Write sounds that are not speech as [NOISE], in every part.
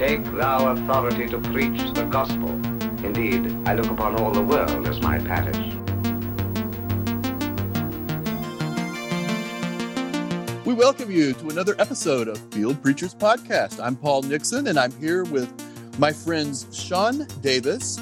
Take thou authority to preach the gospel. Indeed, I look upon all the world as my parish. We welcome you to another episode of Field Preachers Podcast. I'm Paul Nixon, and I'm here with my friends Sean Davis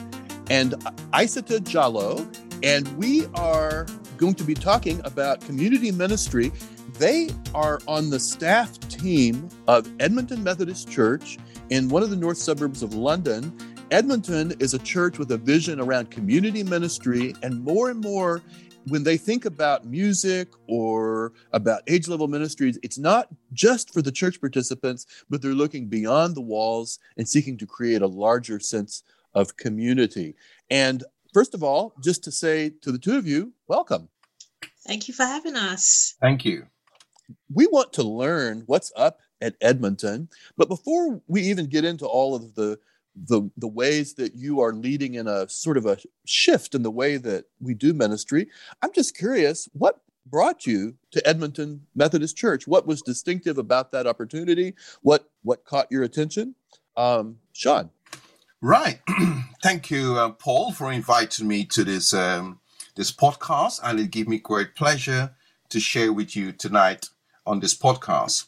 and Isata Jallo, and we are going to be talking about community ministry. They are on the staff team of Edmonton Methodist Church in one of the north suburbs of London. Edmonton is a church with a vision around community ministry, and more and more when they think about music or about age level ministries, it's not just for the church participants, but they're looking beyond the walls and seeking to create a larger sense of community. And first of all, just to say to the two of you, welcome. Thank you for having us. Thank you. We want to learn what's up at Edmonton, but before we even get into all of the the the ways that you are leading in a sort of a shift in the way that we do ministry. I'm just curious, what brought you to Edmonton Methodist Church? What was distinctive about that opportunity? What what caught your attention? Um, Sean. Right. [CLEARS THROAT] Thank you, uh, Paul, for inviting me to this um, this podcast, and it gives me great pleasure to share with you tonight on this podcast.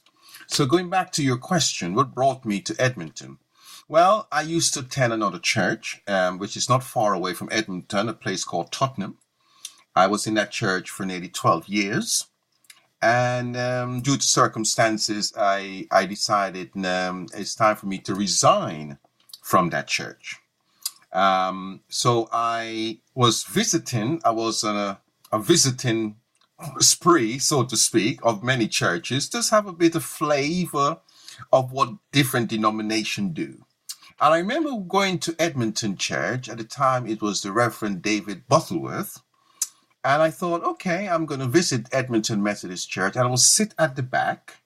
So, going back to your question, what brought me to Edmonton? Well, I used to attend another church, um, which is not far away from Edmonton, a place called Tottenham. I was in that church for nearly 12 years. And um, due to circumstances, I, I decided um, it's time for me to resign from that church. Um, so I was visiting, I was a, a visiting spree, so to speak, of many churches, does have a bit of flavor of what different denomination do. And I remember going to Edmonton Church. At the time, it was the Reverend David Butterworth. And I thought, okay, I'm going to visit Edmonton Methodist Church. And I will sit at the back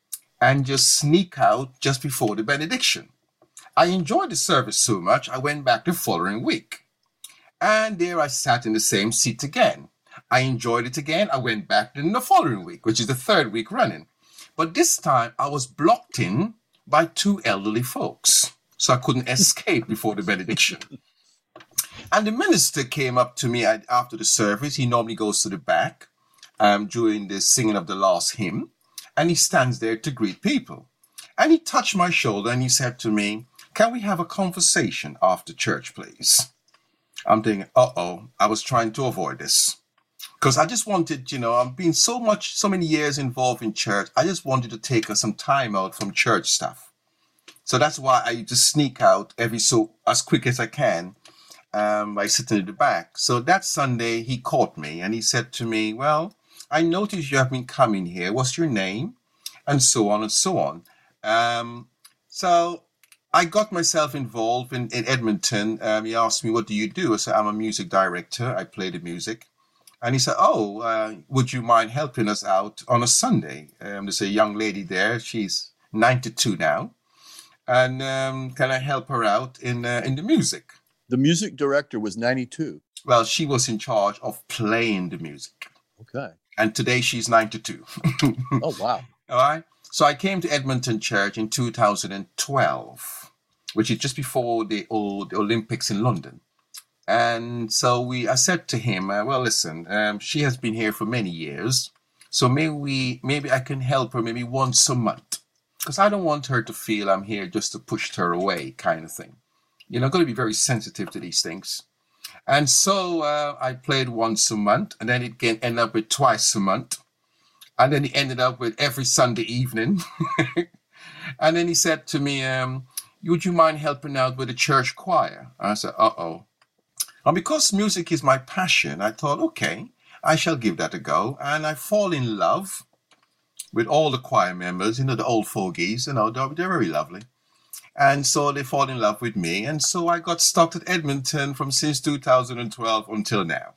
and just sneak out just before the benediction. I enjoyed the service so much, I went back the following week. And there I sat in the same seat again. I enjoyed it again. I went back in the following week, which is the third week running. But this time I was blocked in by two elderly folks so I couldn't escape before the benediction. And the minister came up to me after the service. He normally goes to the back um, during the singing of the last hymn, and he stands there to greet people. And he touched my shoulder and he said to me, Can we have a conversation after church, please? I'm thinking, uh oh, I was trying to avoid this. Because I just wanted, you know, I've been so much, so many years involved in church. I just wanted to take some time out from church stuff. So that's why I just sneak out every so as quick as I can um, by sitting in the back. So that Sunday he caught me and he said to me, "Well, I noticed you have been coming here. What's your name?" And so on and so on. Um, so I got myself involved in, in Edmonton. Um, he asked me, "What do you do?" I said, "I'm a music director. I play the music." And he said, "Oh, uh, would you mind helping us out on a Sunday?" Um, there's a young lady there. She's 92 now and um, can I help her out in uh, in the music? The music director was 92. Well, she was in charge of playing the music. Okay. And today she's 92. oh, wow. [LAUGHS] All right. So I came to Edmonton Church in 2012, which is just before the, old, the Olympics in London. And so we, I said to him, uh, well, listen, um, she has been here for many years. So maybe we, maybe I can help her maybe once a month because I don't want her to feel I'm here just to push her away, kind of thing. You know, I'm going to be very sensitive to these things. And so uh, I played once a month, and then it can end up with twice a month. And then he ended up with every Sunday evening. [LAUGHS] and then he said to me, um, Would you mind helping out with the church choir? I said, Uh oh. And because music is my passion, I thought, okay, I shall give that a go. And I fall in love with all the choir members, you know, the old fogies, you know, they're, they're very lovely. And so they fall in love with me. And so I got stuck at Edmonton from since 2012 until now.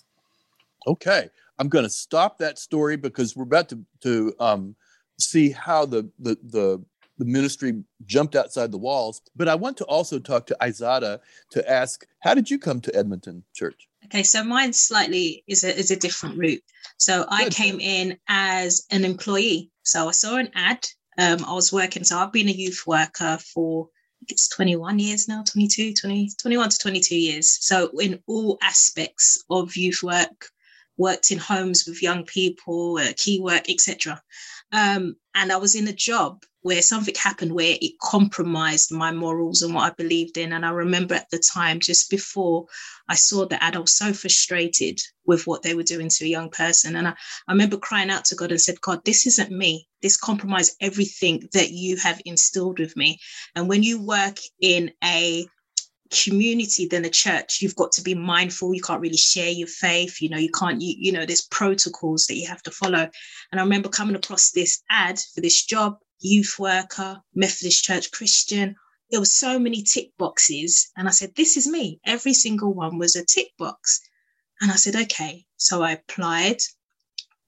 Okay. I'm going to stop that story because we're about to, to um, see how the, the, the, the ministry jumped outside the walls. But I want to also talk to Isata to ask, how did you come to Edmonton Church? Okay, so mine slightly is a, is a different route. So Good. I came in as an employee. So I saw an ad. Um, I was working. So I've been a youth worker for it's 21 years now 22 20 21 to 22 years so in all aspects of youth work worked in homes with young people uh, key work etc um, and i was in a job where something happened where it compromised my morals and what I believed in. And I remember at the time, just before I saw the ad, I was so frustrated with what they were doing to a young person. And I, I remember crying out to God and said, God, this isn't me. This compromised everything that you have instilled with me. And when you work in a community than a church you've got to be mindful you can't really share your faith you know you can't you, you know there's protocols that you have to follow and i remember coming across this ad for this job youth worker, Methodist Church Christian. There were so many tick boxes. And I said, This is me. Every single one was a tick box. And I said, Okay. So I applied.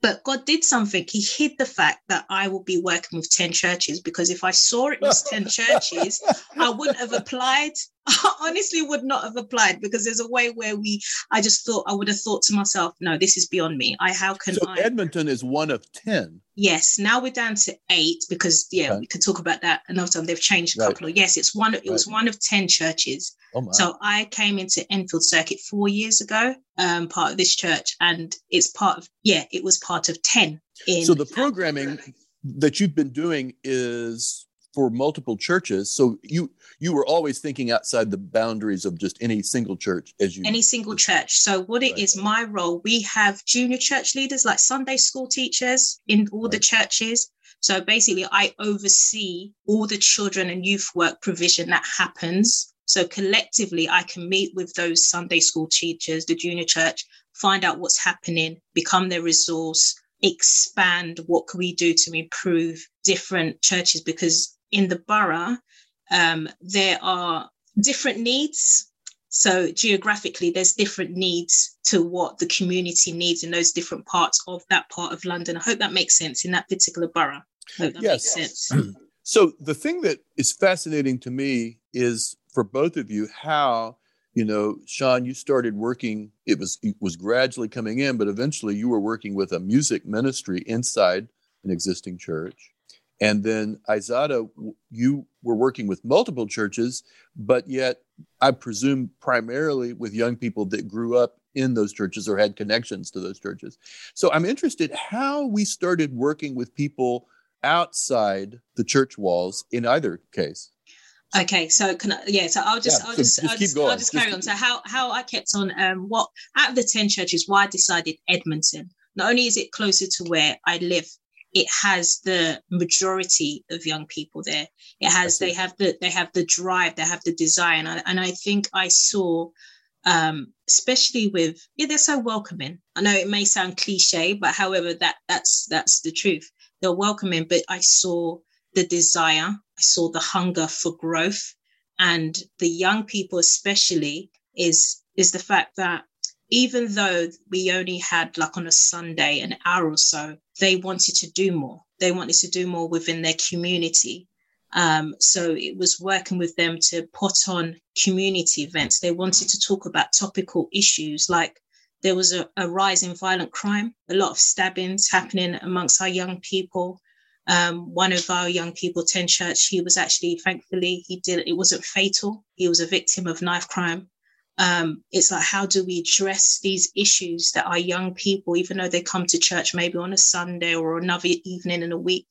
But God did something. He hid the fact that I will be working with 10 churches because if I saw it was 10 [LAUGHS] churches, I wouldn't have applied. I [LAUGHS] honestly would not have applied because there's a way where we, I just thought, I would have thought to myself, no, this is beyond me. I, how can so I? Edmonton is one of 10. Yes. Now we're down to eight because, yeah, we could talk about that another time. They've changed a couple of, yes, it's one, it right. was one of 10 churches. Oh so I came into Enfield Circuit four years ago, um, part of this church, and it's part of, yeah, it was part of 10. In so the programming that you've been doing is for multiple churches so you you were always thinking outside the boundaries of just any single church as you any single church so what it right. is my role we have junior church leaders like sunday school teachers in all right. the churches so basically i oversee all the children and youth work provision that happens so collectively i can meet with those sunday school teachers the junior church find out what's happening become their resource expand what can we do to improve different churches because in the borough, um, there are different needs. So geographically, there's different needs to what the community needs in those different parts of that part of London. I hope that makes sense in that particular borough. yes. [CLEARS THROAT] so the thing that is fascinating to me is for both of you how you know sean you started working it was it was gradually coming in but eventually you were working with a music ministry inside an existing church and then Isata, you were working with multiple churches, but yet I presume primarily with young people that grew up in those churches or had connections to those churches. So I'm interested how we started working with people outside the church walls in either case. Okay, so can I, yeah, so I'll just yeah, I'll so just, I'll just, I'll just carry on. So how how I kept on um what out of the 10 churches why I decided Edmonton. Not only is it closer to where I live, it has the majority of young people there. It has they have the they have the drive, they have the desire, and I, and I think I saw, um, especially with yeah, they're so welcoming. I know it may sound cliche, but however, that that's that's the truth. They're welcoming, but I saw the desire, I saw the hunger for growth, and the young people especially is is the fact that even though we only had like on a Sunday an hour or so, they wanted to do more. They wanted to do more within their community. Um, so it was working with them to put on community events. They wanted to talk about topical issues like there was a, a rise in violent crime, a lot of stabbings happening amongst our young people. Um, one of our young people, 10 Church, he was actually, thankfully, he did, it wasn't fatal. He was a victim of knife crime um, it's like how do we address these issues that our young people even though they come to church maybe on a sunday or another evening in a week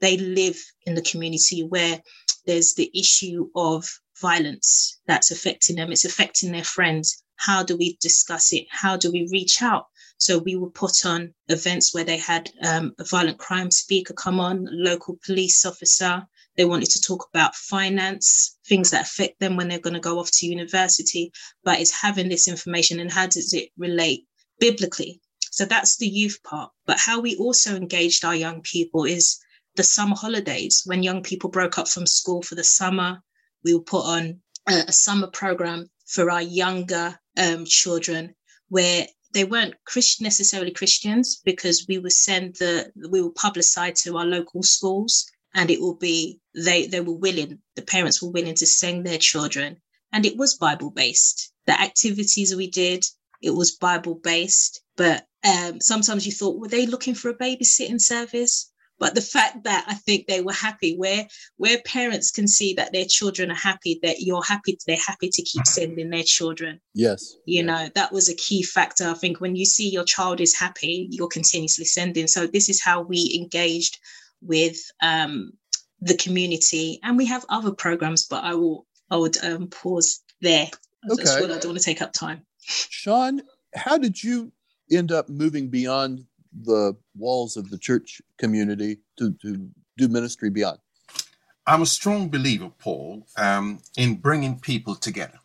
they live in the community where there's the issue of violence that's affecting them. It's affecting their friends. How do we discuss it? How do we reach out? So we would put on events where they had um, a violent crime speaker come on local police officer they wanted to talk about finance, things that affect them when they're going to go off to university, but it's having this information and how does it relate biblically? So that's the youth part. But how we also engaged our young people is the summer holidays. When young people broke up from school for the summer, we would put on a, a summer program for our younger um, children where they weren't Christian necessarily Christians because we would send the we would publicize to our local schools and it will be they they were willing the parents were willing to send their children and it was bible based the activities we did it was bible based but um, sometimes you thought were they looking for a babysitting service but the fact that I think they were happy, where where parents can see that their children are happy, that you're happy, they're happy to keep sending their children. Yes. You know, that was a key factor. I think when you see your child is happy, you're continuously sending. So this is how we engaged with um, the community, and we have other programs, but I will I would um, pause there. Okay. I don't want to take up time. Sean, how did you end up moving beyond the walls of the church community to, to do ministry beyond? I'm a strong believer, Paul, um, in bringing people together.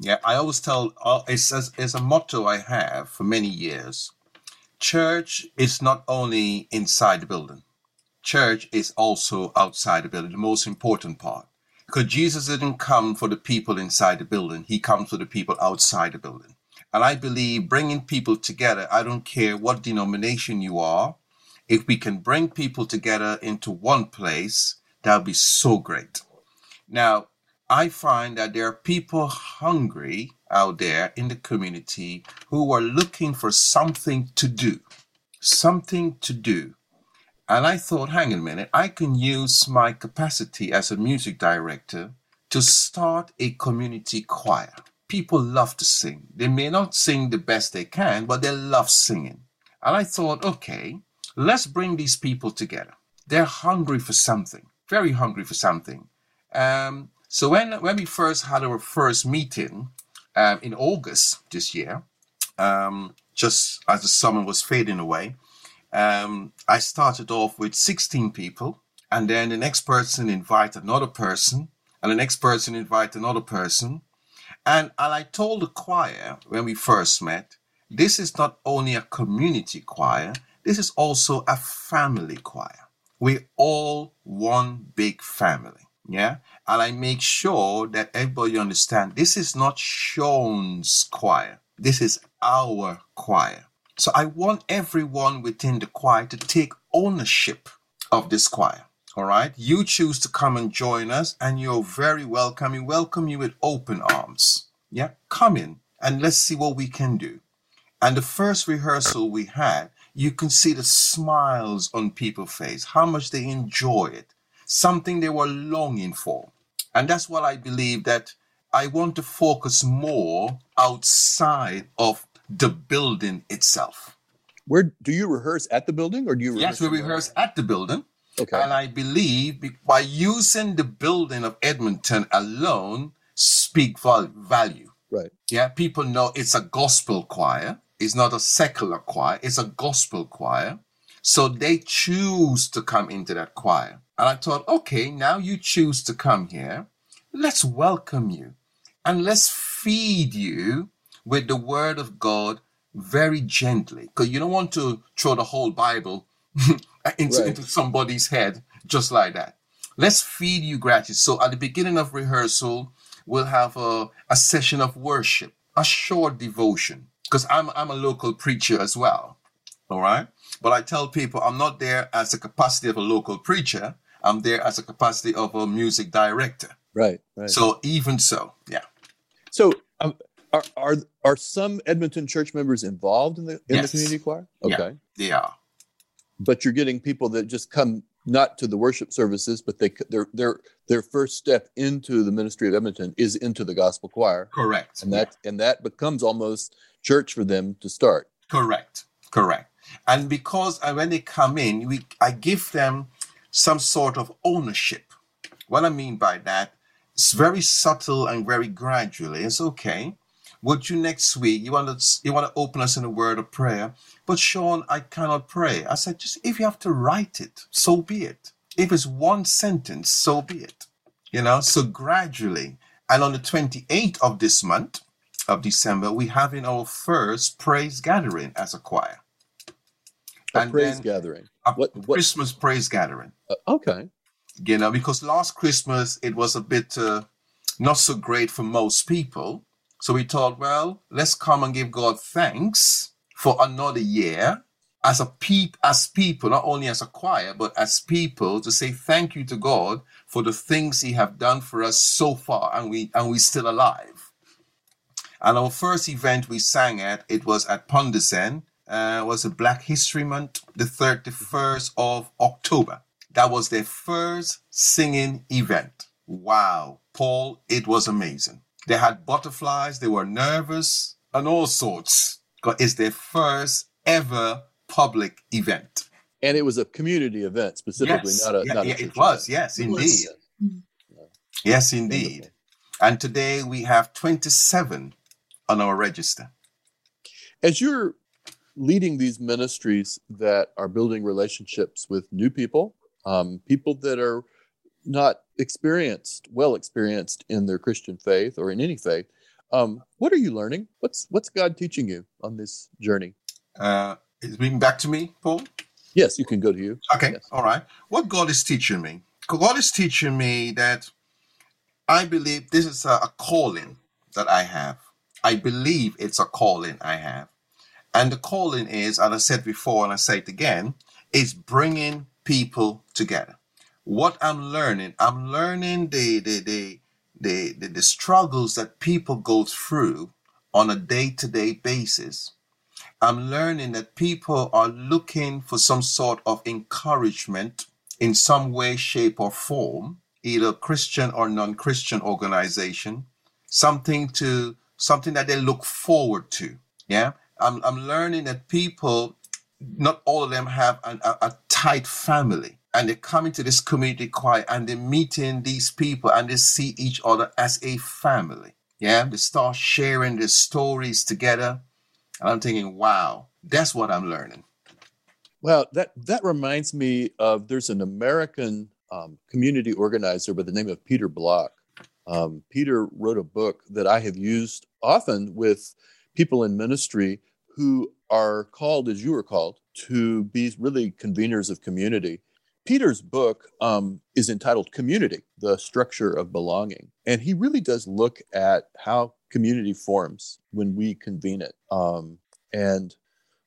Yeah, I always tell, uh, it's, it's a motto I have for many years. Church is not only inside the building. Church is also outside the building, the most important part. Because Jesus didn't come for the people inside the building. He comes for the people outside the building. And I believe bringing people together, I don't care what denomination you are, if we can bring people together into one place, that would be so great. Now, I find that there are people hungry out there in the community who are looking for something to do. Something to do. And I thought, hang on a minute, I can use my capacity as a music director to start a community choir people love to sing. They may not sing the best they can, but they love singing. And I thought, okay, let's bring these people together. They're hungry for something, very hungry for something. Um, so when, when we first had our first meeting um, in August this year, um, just as the summer was fading away, um, I started off with 16 people. And then the next person invite another person, and the next person invite another person. And, and I told the choir when we first met, this is not only a community choir, this is also a family choir. We're all one big family. Yeah. And I make sure that everybody understand this is not Sean's choir. This is our choir. So I want everyone within the choir to take ownership of this choir. All right. You choose to come and join us, and you're very welcome. We welcome you with open arms. Yeah. Come in and let's see what we can do. And the first rehearsal we had, you can see the smiles on people's face, how much they enjoy it, something they were longing for. And that's what I believe that I want to focus more outside of the building itself. Where do you rehearse at the building or do you Yes, we rehearse at the building. Okay. And I believe by using the building of Edmonton alone speak for value. Right. Yeah, people know it's a gospel choir. It's not a secular choir. It's a gospel choir. So they choose to come into that choir. And I thought, okay, now you choose to come here. Let's welcome you and let's feed you with the word of God very gently. Because you don't want to throw the whole Bible [LAUGHS] into, right. into somebody's head just like that. Let's feed you gratitude. So at the beginning of rehearsal, we'll have a, a session of worship, a short devotion. Because I'm I'm a local preacher as well. All right. But I tell people I'm not there as a capacity of a local preacher. I'm there as a capacity of a music director. Right. Right. So even so, yeah. So um, are, are are some Edmonton church members involved in the in yes. the community choir? Okay. Yeah, are but you're getting people that just come not to the worship services, but they their their their first step into the ministry of Edmonton is into the gospel choir. Correct. And that yeah. and that becomes almost church for them to start. Correct. Correct. And because uh, when they come in, we I give them some sort of ownership. What I mean by that, it's very subtle and very gradually. It's okay. Would you next week you want to you want to open us in a word of prayer? But Sean, I cannot pray. I said, just if you have to write it, so be it. If it's one sentence, so be it. You know, so gradually. And on the 28th of this month of December, we have in our first praise gathering as a choir. A and praise gathering. A what, what? Christmas praise gathering. Uh, okay. You know, because last Christmas it was a bit uh, not so great for most people. So we thought, well, let's come and give God thanks for another year as a peep as people not only as a choir but as people to say thank you to god for the things he have done for us so far and we and we still alive and our first event we sang at it was at Ponders End uh, was a Black History Month, the 31st of October. That was their first singing event. Wow, Paul, it was amazing. They had butterflies, they were nervous, and all sorts. It's their first ever public event. And it was a community event specifically, yes. not a. Yeah, not yeah, a it was, yes, indeed. Was. Yes, indeed. And today we have 27 on our register. As you're leading these ministries that are building relationships with new people, um, people that are not experienced, well experienced in their Christian faith or in any faith, um, what are you learning? What's what's God teaching you on this journey? Uh, is it back to me, Paul? Yes, you can go to you. Okay, yes. all right. What God is teaching me? God is teaching me that I believe this is a, a calling that I have. I believe it's a calling I have. And the calling is, as I said before, and I say it again, is bringing people together. What I'm learning, I'm learning the, the, the, the, the, the struggles that people go through on a day to day basis. I'm learning that people are looking for some sort of encouragement in some way, shape, or form, either Christian or non Christian organization, something to something that they look forward to. Yeah. I'm, I'm learning that people, not all of them have an, a, a tight family and they come into this community choir and they're meeting these people and they see each other as a family. Yeah. They start sharing their stories together. And I'm thinking, wow, that's what I'm learning. Well, that, that reminds me of there's an American um, community organizer by the name of Peter Block. Um, Peter wrote a book that I have used often with people in ministry who are called, as you were called, to be really conveners of community. Peter's book um, is entitled Community, the Structure of Belonging. And he really does look at how community forms when we convene it. Um, and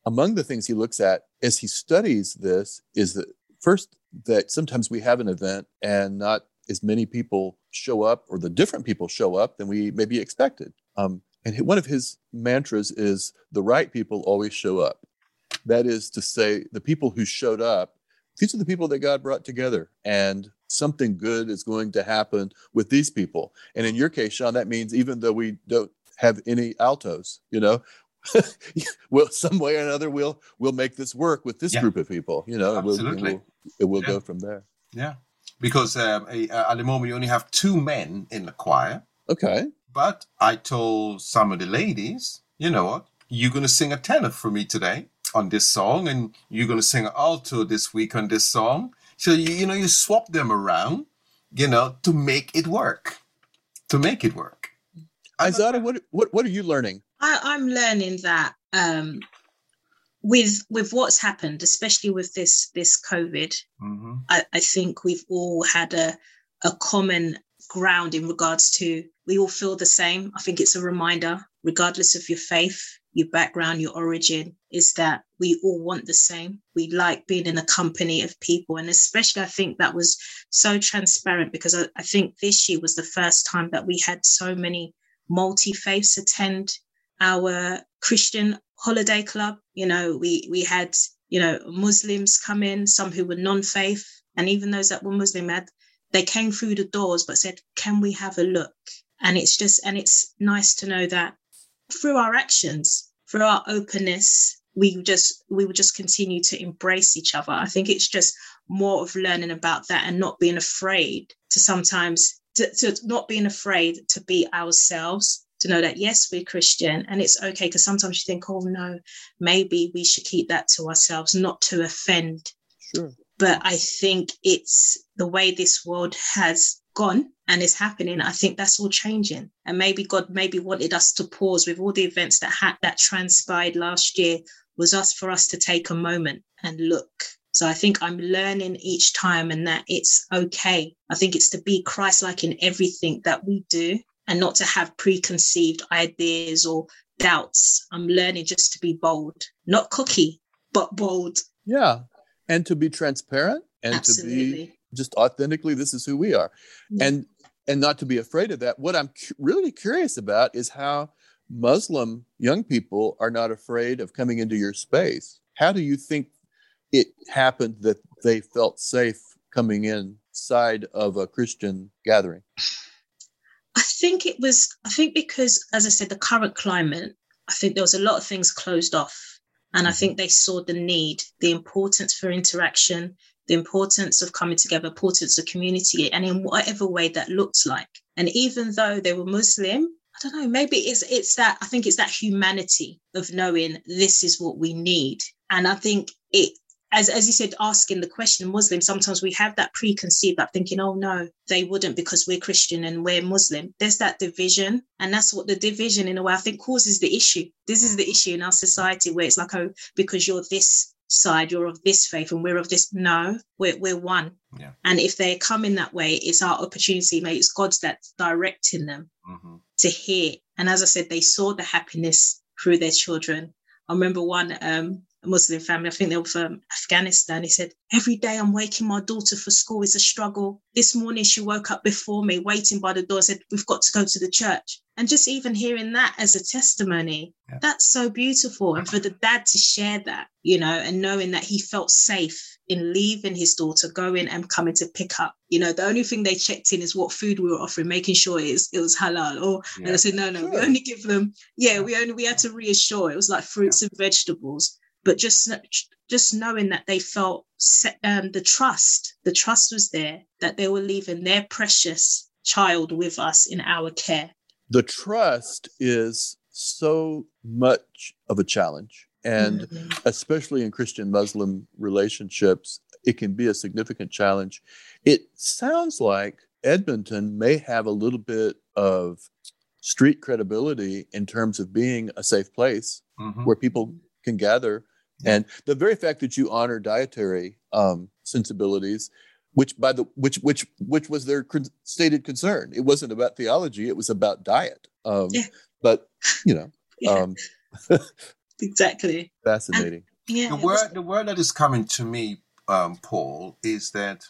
among the things he looks at as he studies this is that first, that sometimes we have an event and not as many people show up or the different people show up than we maybe expected. Um, and one of his mantras is the right people always show up. That is to say, the people who showed up, these are the people that God brought together. And something good is going to happen with these people. And in your case, Sean, that means even though we don't have any altos, you know, [LAUGHS] well, some way or another, we'll we'll make this work with this yeah. group of people. You know, Absolutely. We'll, it will yeah. go from there. Yeah, because um, at the moment you only have two men in the choir. Okay. But I told some of the ladies, you know what? You're going to sing a tenor for me today on this song, and you're going to sing alto this week on this song. So you, you know, you swap them around, you know, to make it work. To make it work. Isata, what what what are you learning? I, I'm learning that um, with with what's happened, especially with this this COVID, mm-hmm. I, I think we've all had a a common ground in regards to we all feel the same. I think it's a reminder, regardless of your faith, your background, your origin, is that we all want the same. We like being in a company of people. And especially, I think that was so transparent because I, I think this year was the first time that we had so many multi faiths attend our Christian holiday club. You know, we, we had, you know, Muslims come in, some who were non faith. And even those that were Muslim had they came through the doors but said can we have a look and it's just and it's nice to know that through our actions through our openness we just we will just continue to embrace each other. I think it's just more of learning about that and not being afraid to sometimes to, to not being afraid to be ourselves to know that yes we're christian and it's okay because sometimes you think oh no maybe we should keep that to ourselves not to offend. Sure. But I think it's the way this world has gone and is happening. I think that's all changing. And maybe God maybe wanted us to pause with all the events that had that transpired last year was us for us to take a moment and look. So I think I'm learning each time and that it's okay. I think it's to be Christ-like in everything that we do and not to have preconceived ideas or doubts. I'm learning just to be bold, not cocky, but bold. Yeah and to be transparent and Absolutely. to be just authentically this is who we are yeah. and and not to be afraid of that what i'm cu- really curious about is how Muslim young people are not afraid of coming into your space. How do you think it happened that they felt safe coming inside of a Christian gathering? I think it was, I think because, as I said, the current climate, I think there was a lot of things closed off. And I mm-hmm. think they saw the need, the importance for interaction, the importance of coming together, importance of community, and in whatever way that looks like. And even though they were Muslim, I don't know, maybe it's it's that I think it's that humanity of knowing this is what we need. And I think it as as you said, asking the question, Muslim, sometimes we have that preconceived that thinking, oh no, they wouldn't because we're Christian and we're Muslim. There's that division. And that's what the division in a way I think causes the issue. This is the issue in our society where it's like, oh, because you're this side, you're of this faith and we're of this. No, we're we're one. Yeah. And if they come in that way, it's our opportunity, maybe it's God's that's directing them mm-hmm. to hear. And as I said, they saw the happiness through their children. I remember one um, a Muslim family. I think they were from Afghanistan. He said, Every day I'm waking my daughter for school is a struggle. This morning she woke up before me, waiting by the door, said, We've got to go to the church. And just even hearing that as a testimony, yeah. that's so beautiful. And for the dad to share that, you know, and knowing that he felt safe in leaving his daughter, going and coming to pick up. You know, the only thing they checked in is what food we were offering, making sure it was, it was halal. Or yeah. and I said, no, no, sure. we only give them, yeah, we only we had to reassure it was like fruits yeah. and vegetables but just just knowing that they felt um, the trust the trust was there that they were leaving their precious child with us in our care the trust is so much of a challenge and mm-hmm. especially in christian muslim relationships it can be a significant challenge it sounds like edmonton may have a little bit of street credibility in terms of being a safe place mm-hmm. where people can gather and the very fact that you honor dietary um, sensibilities, which by the which which which was their stated concern, it wasn't about theology; it was about diet. Um, yeah. But you know, [LAUGHS] yeah. um, [LAUGHS] exactly [LAUGHS] fascinating. And, yeah, the word was... the word that is coming to me, um, Paul, is that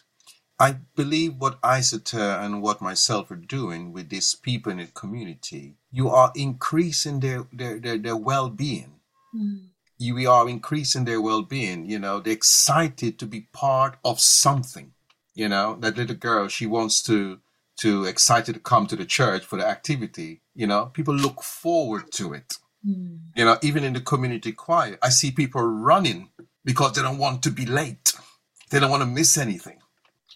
I believe what Isata and what myself are doing with these people in the community, you are increasing their their their, their well being. Mm we are increasing their well-being you know they're excited to be part of something you know? That little girl she wants to to excited to come to the church for the activity you know? People look forward to it. Mm. you know even in the community choir i see people running because they don't want to be late. They don't want to miss anything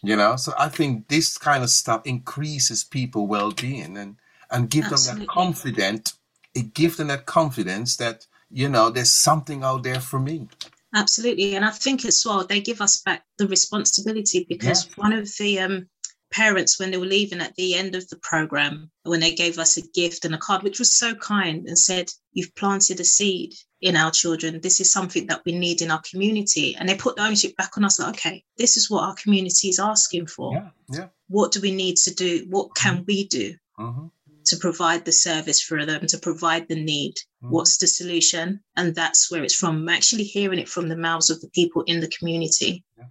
you know? So i think this kind of stuff increases people well-being and and give Absolutely. them that confidence it gives them that confidence that you know, there's something out there for me. Absolutely. And I think as well, they give us back the responsibility because yeah. one of the um, parents, when they were leaving at the end of the program, when they gave us a gift and a card, which was so kind and said, You've planted a seed in our children. This is something that we need in our community. And they put the ownership back on us like, okay, this is what our community is asking for. Yeah. yeah. What do we need to do? What can mm-hmm. we do? Mm-hmm to provide the service for them, to provide the need. Mm. What's the solution? And that's where it's from. I'm actually hearing it from the mouths of the people in the community. Yeah.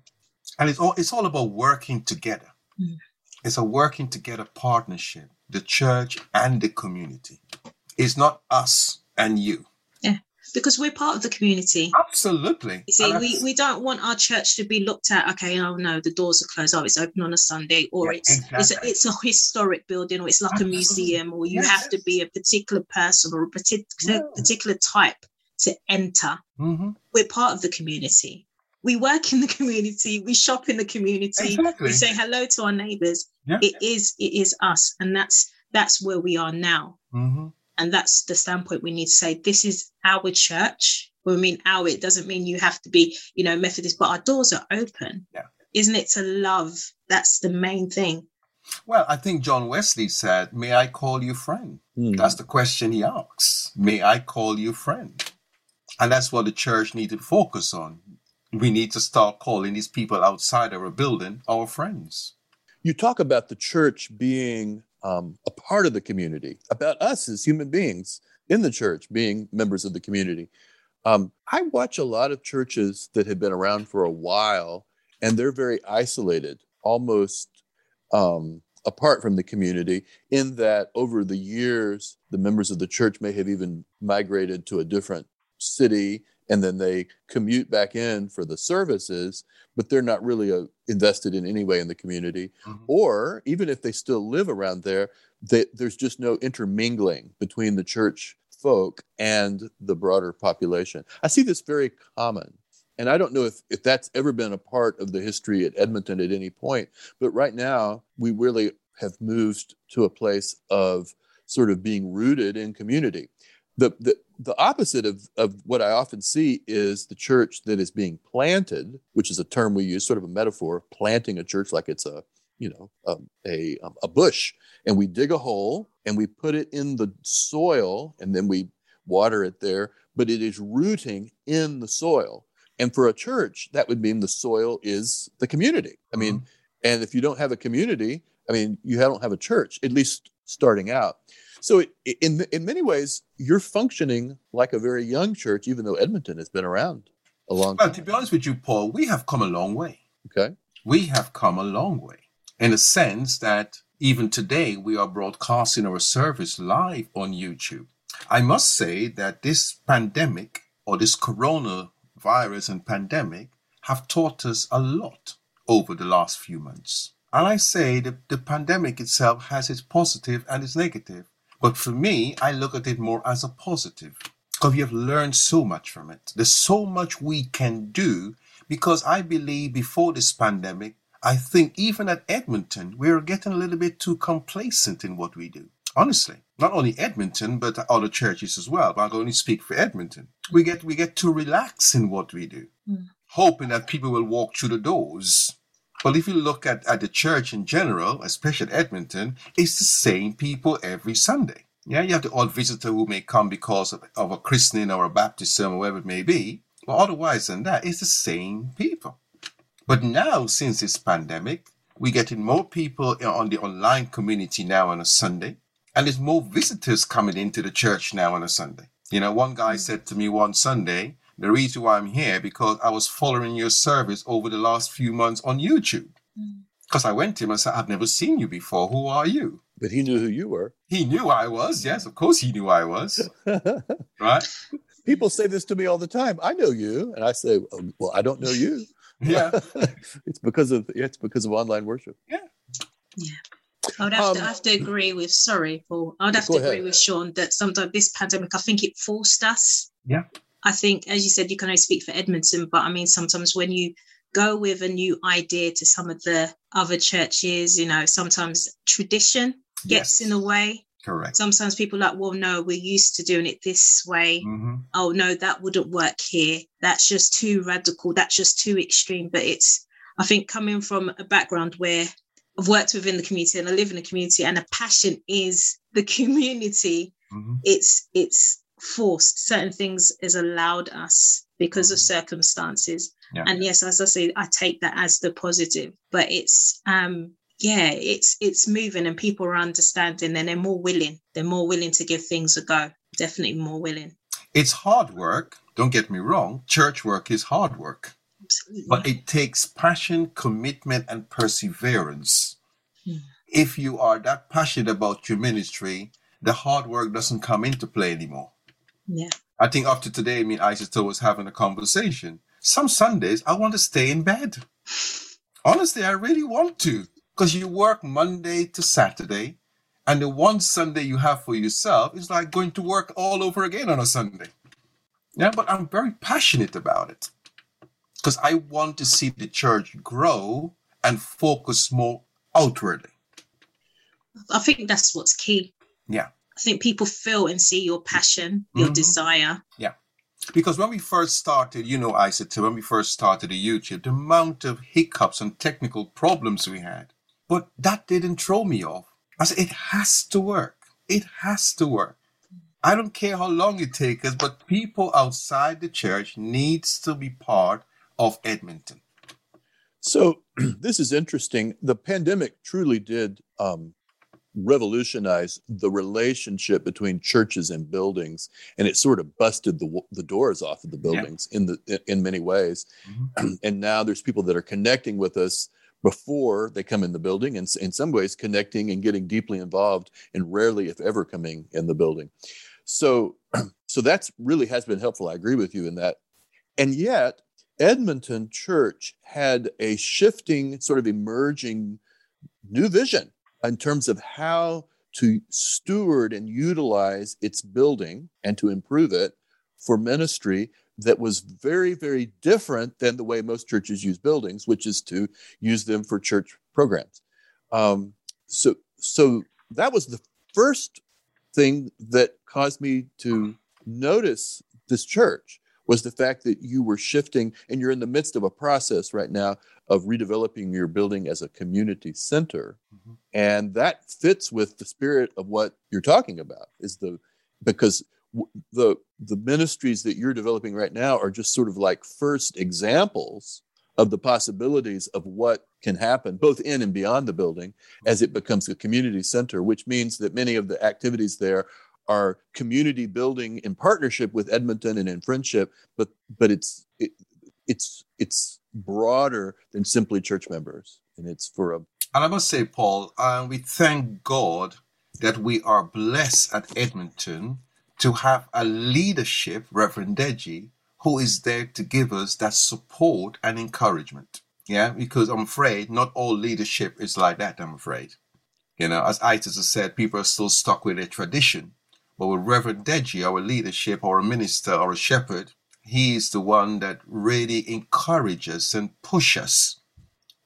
And it's all it's all about working together. Mm. It's a working together partnership, the church and the community. It's not us and you because we're part of the community. Absolutely. You see, we, we don't want our church to be looked at, okay, oh no, the doors are closed, oh, it's open on a Sunday, or yeah, it's, exactly. it's, a, it's a historic building, or it's like Absolutely. a museum, or you yes. have to be a particular person or a particular, yeah. particular type to enter. Mm-hmm. We're part of the community. We work in the community. We shop in the community. Exactly. We say hello to our neighbors. Yeah. It is it is us, and that's that's where we are now. Mm-hmm. And that's the standpoint we need to say this is our church. When we mean our, it doesn't mean you have to be, you know, Methodist, but our doors are open. Yeah. Isn't it to love? That's the main thing. Well, I think John Wesley said, May I call you friend? Mm. That's the question he asks. May I call you friend? And that's what the church needs to focus on. We need to start calling these people outside our building our friends. You talk about the church being um, a part of the community, about us as human beings in the church being members of the community. Um, I watch a lot of churches that have been around for a while and they're very isolated, almost um, apart from the community in that over the years the members of the church may have even migrated to a different city and then they commute back in for the services but they're not really uh, invested in any way in the community mm-hmm. or even if they still live around there they, there's just no intermingling between the church folk and the broader population i see this very common and I don't know if, if that's ever been a part of the history at Edmonton at any point, but right now we really have moved to a place of sort of being rooted in community. The, the, the opposite of, of what I often see is the church that is being planted, which is a term we use, sort of a metaphor, planting a church like it's a, you know, um, a, um, a bush. And we dig a hole and we put it in the soil and then we water it there, but it is rooting in the soil. And for a church, that would mean the soil is the community. I mean, mm-hmm. and if you don't have a community, I mean, you don't have a church, at least starting out. So, it, in in many ways, you're functioning like a very young church, even though Edmonton has been around a long time. Well, to be honest with you, Paul, we have come a long way. Okay. We have come a long way in the sense that even today we are broadcasting our service live on YouTube. I must say that this pandemic or this coronavirus and pandemic have taught us a lot over the last few months. And I say that the pandemic itself has its positive and its negative. But for me, I look at it more as a positive because we have learned so much from it. There's so much we can do because I believe before this pandemic, I think even at Edmonton, we're getting a little bit too complacent in what we do honestly. Not only Edmonton, but other churches as well. But I can only speak for Edmonton. We get we get to relax in what we do, mm. hoping that people will walk through the doors. But if you look at, at the church in general, especially at Edmonton, it's the same people every Sunday. Yeah, you have the odd visitor who may come because of, of a christening or a baptism or whatever it may be. But otherwise than that, it's the same people. But now, since this pandemic, we're getting more people on the online community now on a Sunday. And there's more visitors coming into the church now on a Sunday. You know, one guy hmm. said to me one Sunday, the reason why I'm here because I was following your service over the last few months on YouTube. Because mm. I went to him and said, I've never seen you before. Who are you? But he knew who you were. He knew I was. Yes, of course he knew I was. [LAUGHS] right? People say this to me all the time. I know you, and I say, "Well, I don't know you." [LAUGHS] yeah, [LAUGHS] it's because of it's because of online worship. Yeah, yeah. I would have, um, to, have to agree with, sorry, Paul, I would have to agree with Sean that sometimes this pandemic, I think it forced us. Yeah. I think, as you said, you can only speak for Edmonton, but I mean, sometimes when you go with a new idea to some of the other churches, you know, sometimes tradition gets yes. in the way. Correct. Sometimes people are like, well, no, we're used to doing it this way. Mm-hmm. Oh, no, that wouldn't work here. That's just too radical. That's just too extreme. But it's, I think, coming from a background where I've worked within the community and I live in the community and a passion is the [LAUGHS] community. Mm-hmm. It's it's forced. Certain things is allowed us because mm-hmm. of circumstances. Yeah. And yes, as I say, I take that as the positive. But it's um yeah, it's it's moving and people are understanding and they're more willing. They're more willing to give things a go. Definitely more willing. It's hard work. Don't get me wrong. Church work is hard work. Absolutely. But it takes passion, commitment, and perseverance. Hmm. If you are that passionate about your ministry, the hard work doesn't come into play anymore. Yeah. I think after today, me and Isata was having a conversation. Some Sundays, I want to stay in bed. Honestly, I really want to. Because you work Monday to Saturday, and the one Sunday you have for yourself is like going to work all over again on a Sunday. Yeah, but I'm very passionate about it because I want to see the church grow and focus more outwardly. I think that's what's key. Yeah. I think people feel and see your passion, your mm-hmm. desire. Yeah. Because when we first started, you know, I said to when we first started the YouTube, the amount of hiccups and technical problems we had. But that didn't throw me off. I said, it has to work. It has to work. I don't care how long it takes us, but people outside the church needs to be part of Edmonton. So [CLEARS THROAT] this is interesting. The pandemic truly did um, revolutionize the relationship between churches and buildings, and it sort of busted the the doors off of the buildings yeah. in the in many ways. Mm-hmm. [CLEARS THROAT] And now there's people that are connecting with us before they come in the building and in some ways connecting and getting deeply involved and rarely if ever coming in the building so [CLEARS THROAT] so that's really has been helpful i agree with you in that and yet edmonton church had a shifting sort of emerging new vision in terms of how to steward and utilize its building and to improve it for ministry that was very, very different than the way most churches use buildings, which is to use them for church programs. Um, so, so that was the first thing that caused me to notice this church was the fact that you were shifting and you're in the midst of a process right now of redeveloping your building as a community center mm-hmm. and that fits with the spirit of what you're talking about is the because the the ministries that you're developing right now are just sort of like first examples of the possibilities of what can happen both in and beyond the building as it becomes a community center which means that many of the activities there are community building in partnership with Edmonton and in friendship but but it's it, it's it's broader than simply church members and it's for a and I must say Paul uh, we thank God that we are blessed at Edmonton to have a leadership, Reverend Deji, who is there to give us that support and encouragement. Yeah, because I'm afraid not all leadership is like that, I'm afraid. You know, as Isis has said, people are still stuck with their tradition. But with Reverend Deji, our leadership or a minister or a shepherd, he is the one that really encourages and pushes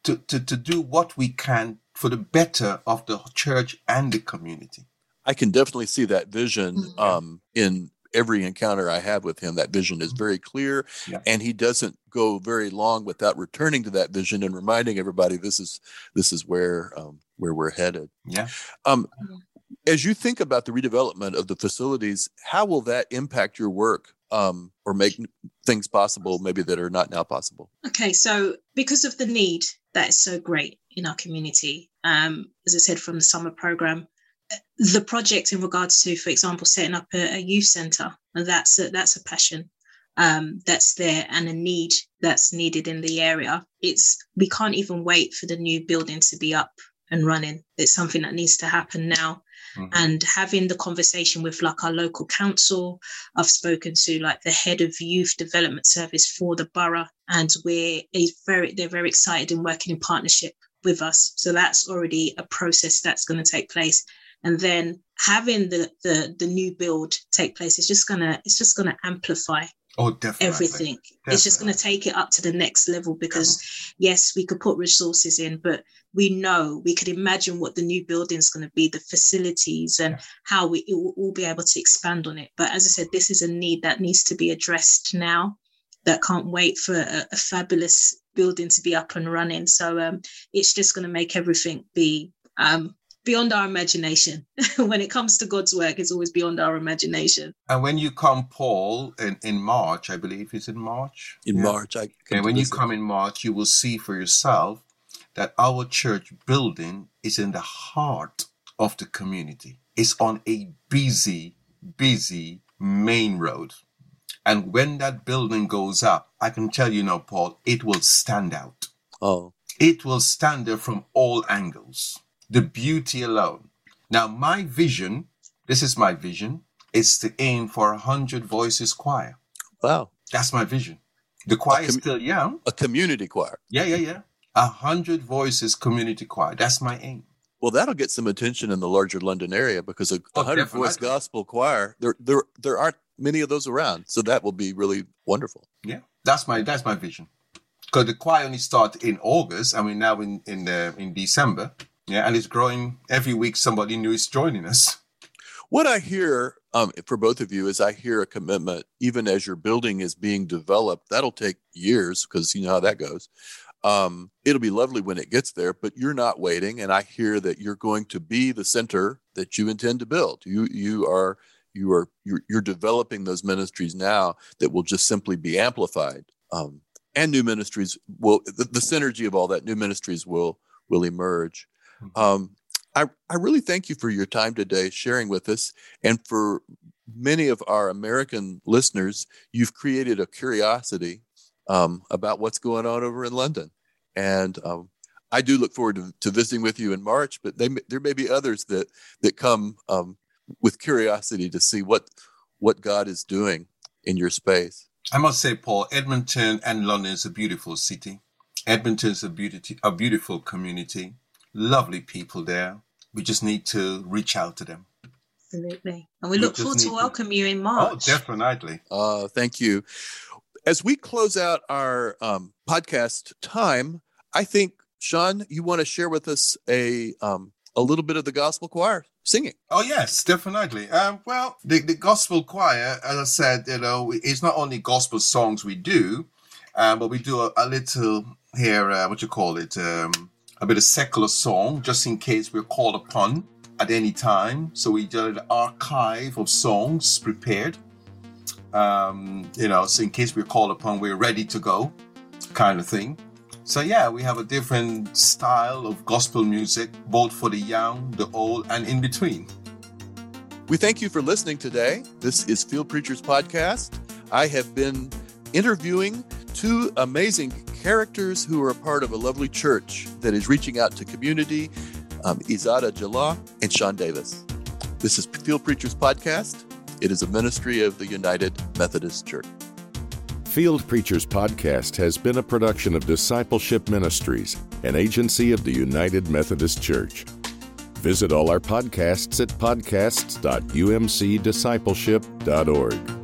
to, to, to do what we can for the better of the church and the community. I can definitely see that vision mm-hmm. um, in every encounter I have with him. That vision is very clear, yeah. and he doesn't go very long without returning to that vision and reminding everybody this is this is where um, where we're headed. Yeah. Um, mm-hmm. As you think about the redevelopment of the facilities, how will that impact your work? Um, or make things possible maybe that are not now possible okay so because of the need that is so great in our community um, as i said from the summer program the project in regards to, for example, setting up a, a youth centre, and that's a, that's a passion um, that's there and a need that's needed in the area. It's we can't even wait for the new building to be up and running. It's something that needs to happen now. Mm-hmm. And having the conversation with like our local council, I've spoken to like the head of youth development service for the borough, and we're very they're very excited in working in partnership with us. So that's already a process that's going to take place and then having the the, the new build take place is just gonna it's just gonna amplify Oh, definitely. Everything. Definitely. It's just going to take it up to the next level because, yeah. yes, we could put resources in, but we know we could imagine what the new building is going to be, the facilities, and yeah. how we will all be able to expand on it. But as I said, this is a need that needs to be addressed now. That can't wait for a, a fabulous building to be up and running. So um, it's just going to make everything be um, beyond our imagination. [LAUGHS] when it comes to God's work, it's always beyond our imagination. And when you come, Paul, in, in March, I believe it's in March. In yeah. March, I. And when you come in March, you will see for yourself that our church building is in the heart of the community. It's on a busy, busy main road. And when that building goes up, I can tell you now, Paul, it will stand out. Oh. It will stand there from all angles the beauty alone. Now, my vision, this is my vision, is to aim for a hundred voices choir. Wow. That's my vision. The choir com- is still young. A community choir. Yeah, yeah, yeah. A hundred voices community choir. That's my aim. Well, that'll get some attention in the larger London area because a oh, hundred voice gospel choir, there, there, there aren't many of those around. So that will be really wonderful. Yeah, that's my that's my vision. Because the choir only started in August, I mean now in in uh, in December. Yeah, and it's growing every week. Somebody new is joining us. What I hear um, for both of you is I hear a commitment, even as your building is being developed. That'll take years because you know how that goes. Um, it'll be lovely when it gets there, but you're not waiting. And I hear that you're going to be the center that you intend to build. You you are you are you're, you're developing those ministries now that will just simply be amplified. Um, and new ministries will the, the synergy of all that new ministries will will emerge. Mm-hmm. Um, I, I really thank you for your time today sharing with us. And for many of our American listeners, you've created a curiosity um, about what's going on over in London. And um, I do look forward to, to visiting with you in March, but they, there may be others that that come um, with curiosity to see what what God is doing in your space. I must say, Paul, Edmonton and London is a beautiful city. Edmonton is a, beauty, a beautiful community, lovely people there. We just need to reach out to them. Absolutely. And we, we look forward to welcome to... you in oh, March. Oh, definitely. Uh, thank you. As we close out our um, podcast time, I think, Sean, you want to share with us a um, a little bit of the gospel choir singing. Oh yes, definitely. Um, well, the, the gospel choir, as I said, you know, it's not only gospel songs we do, um, but we do a, a little here. Uh, what you call it? Um, a bit of secular song, just in case we're called upon at any time. So we did an archive of songs prepared. Um, you know, so in case we're called upon, we're ready to go, kind of thing. So yeah, we have a different style of gospel music, both for the young, the old, and in between. We thank you for listening today. This is Field Preachers Podcast. I have been interviewing two amazing characters who are a part of a lovely church that is reaching out to community, um, Isata Jala and Sean Davis. This is Field Preachers Podcast. It is a ministry of the United Methodist Church. Field Preachers Podcast has been a production of Discipleship Ministries, an agency of the United Methodist Church. Visit all our podcasts at podcasts.umcdiscipleship.org.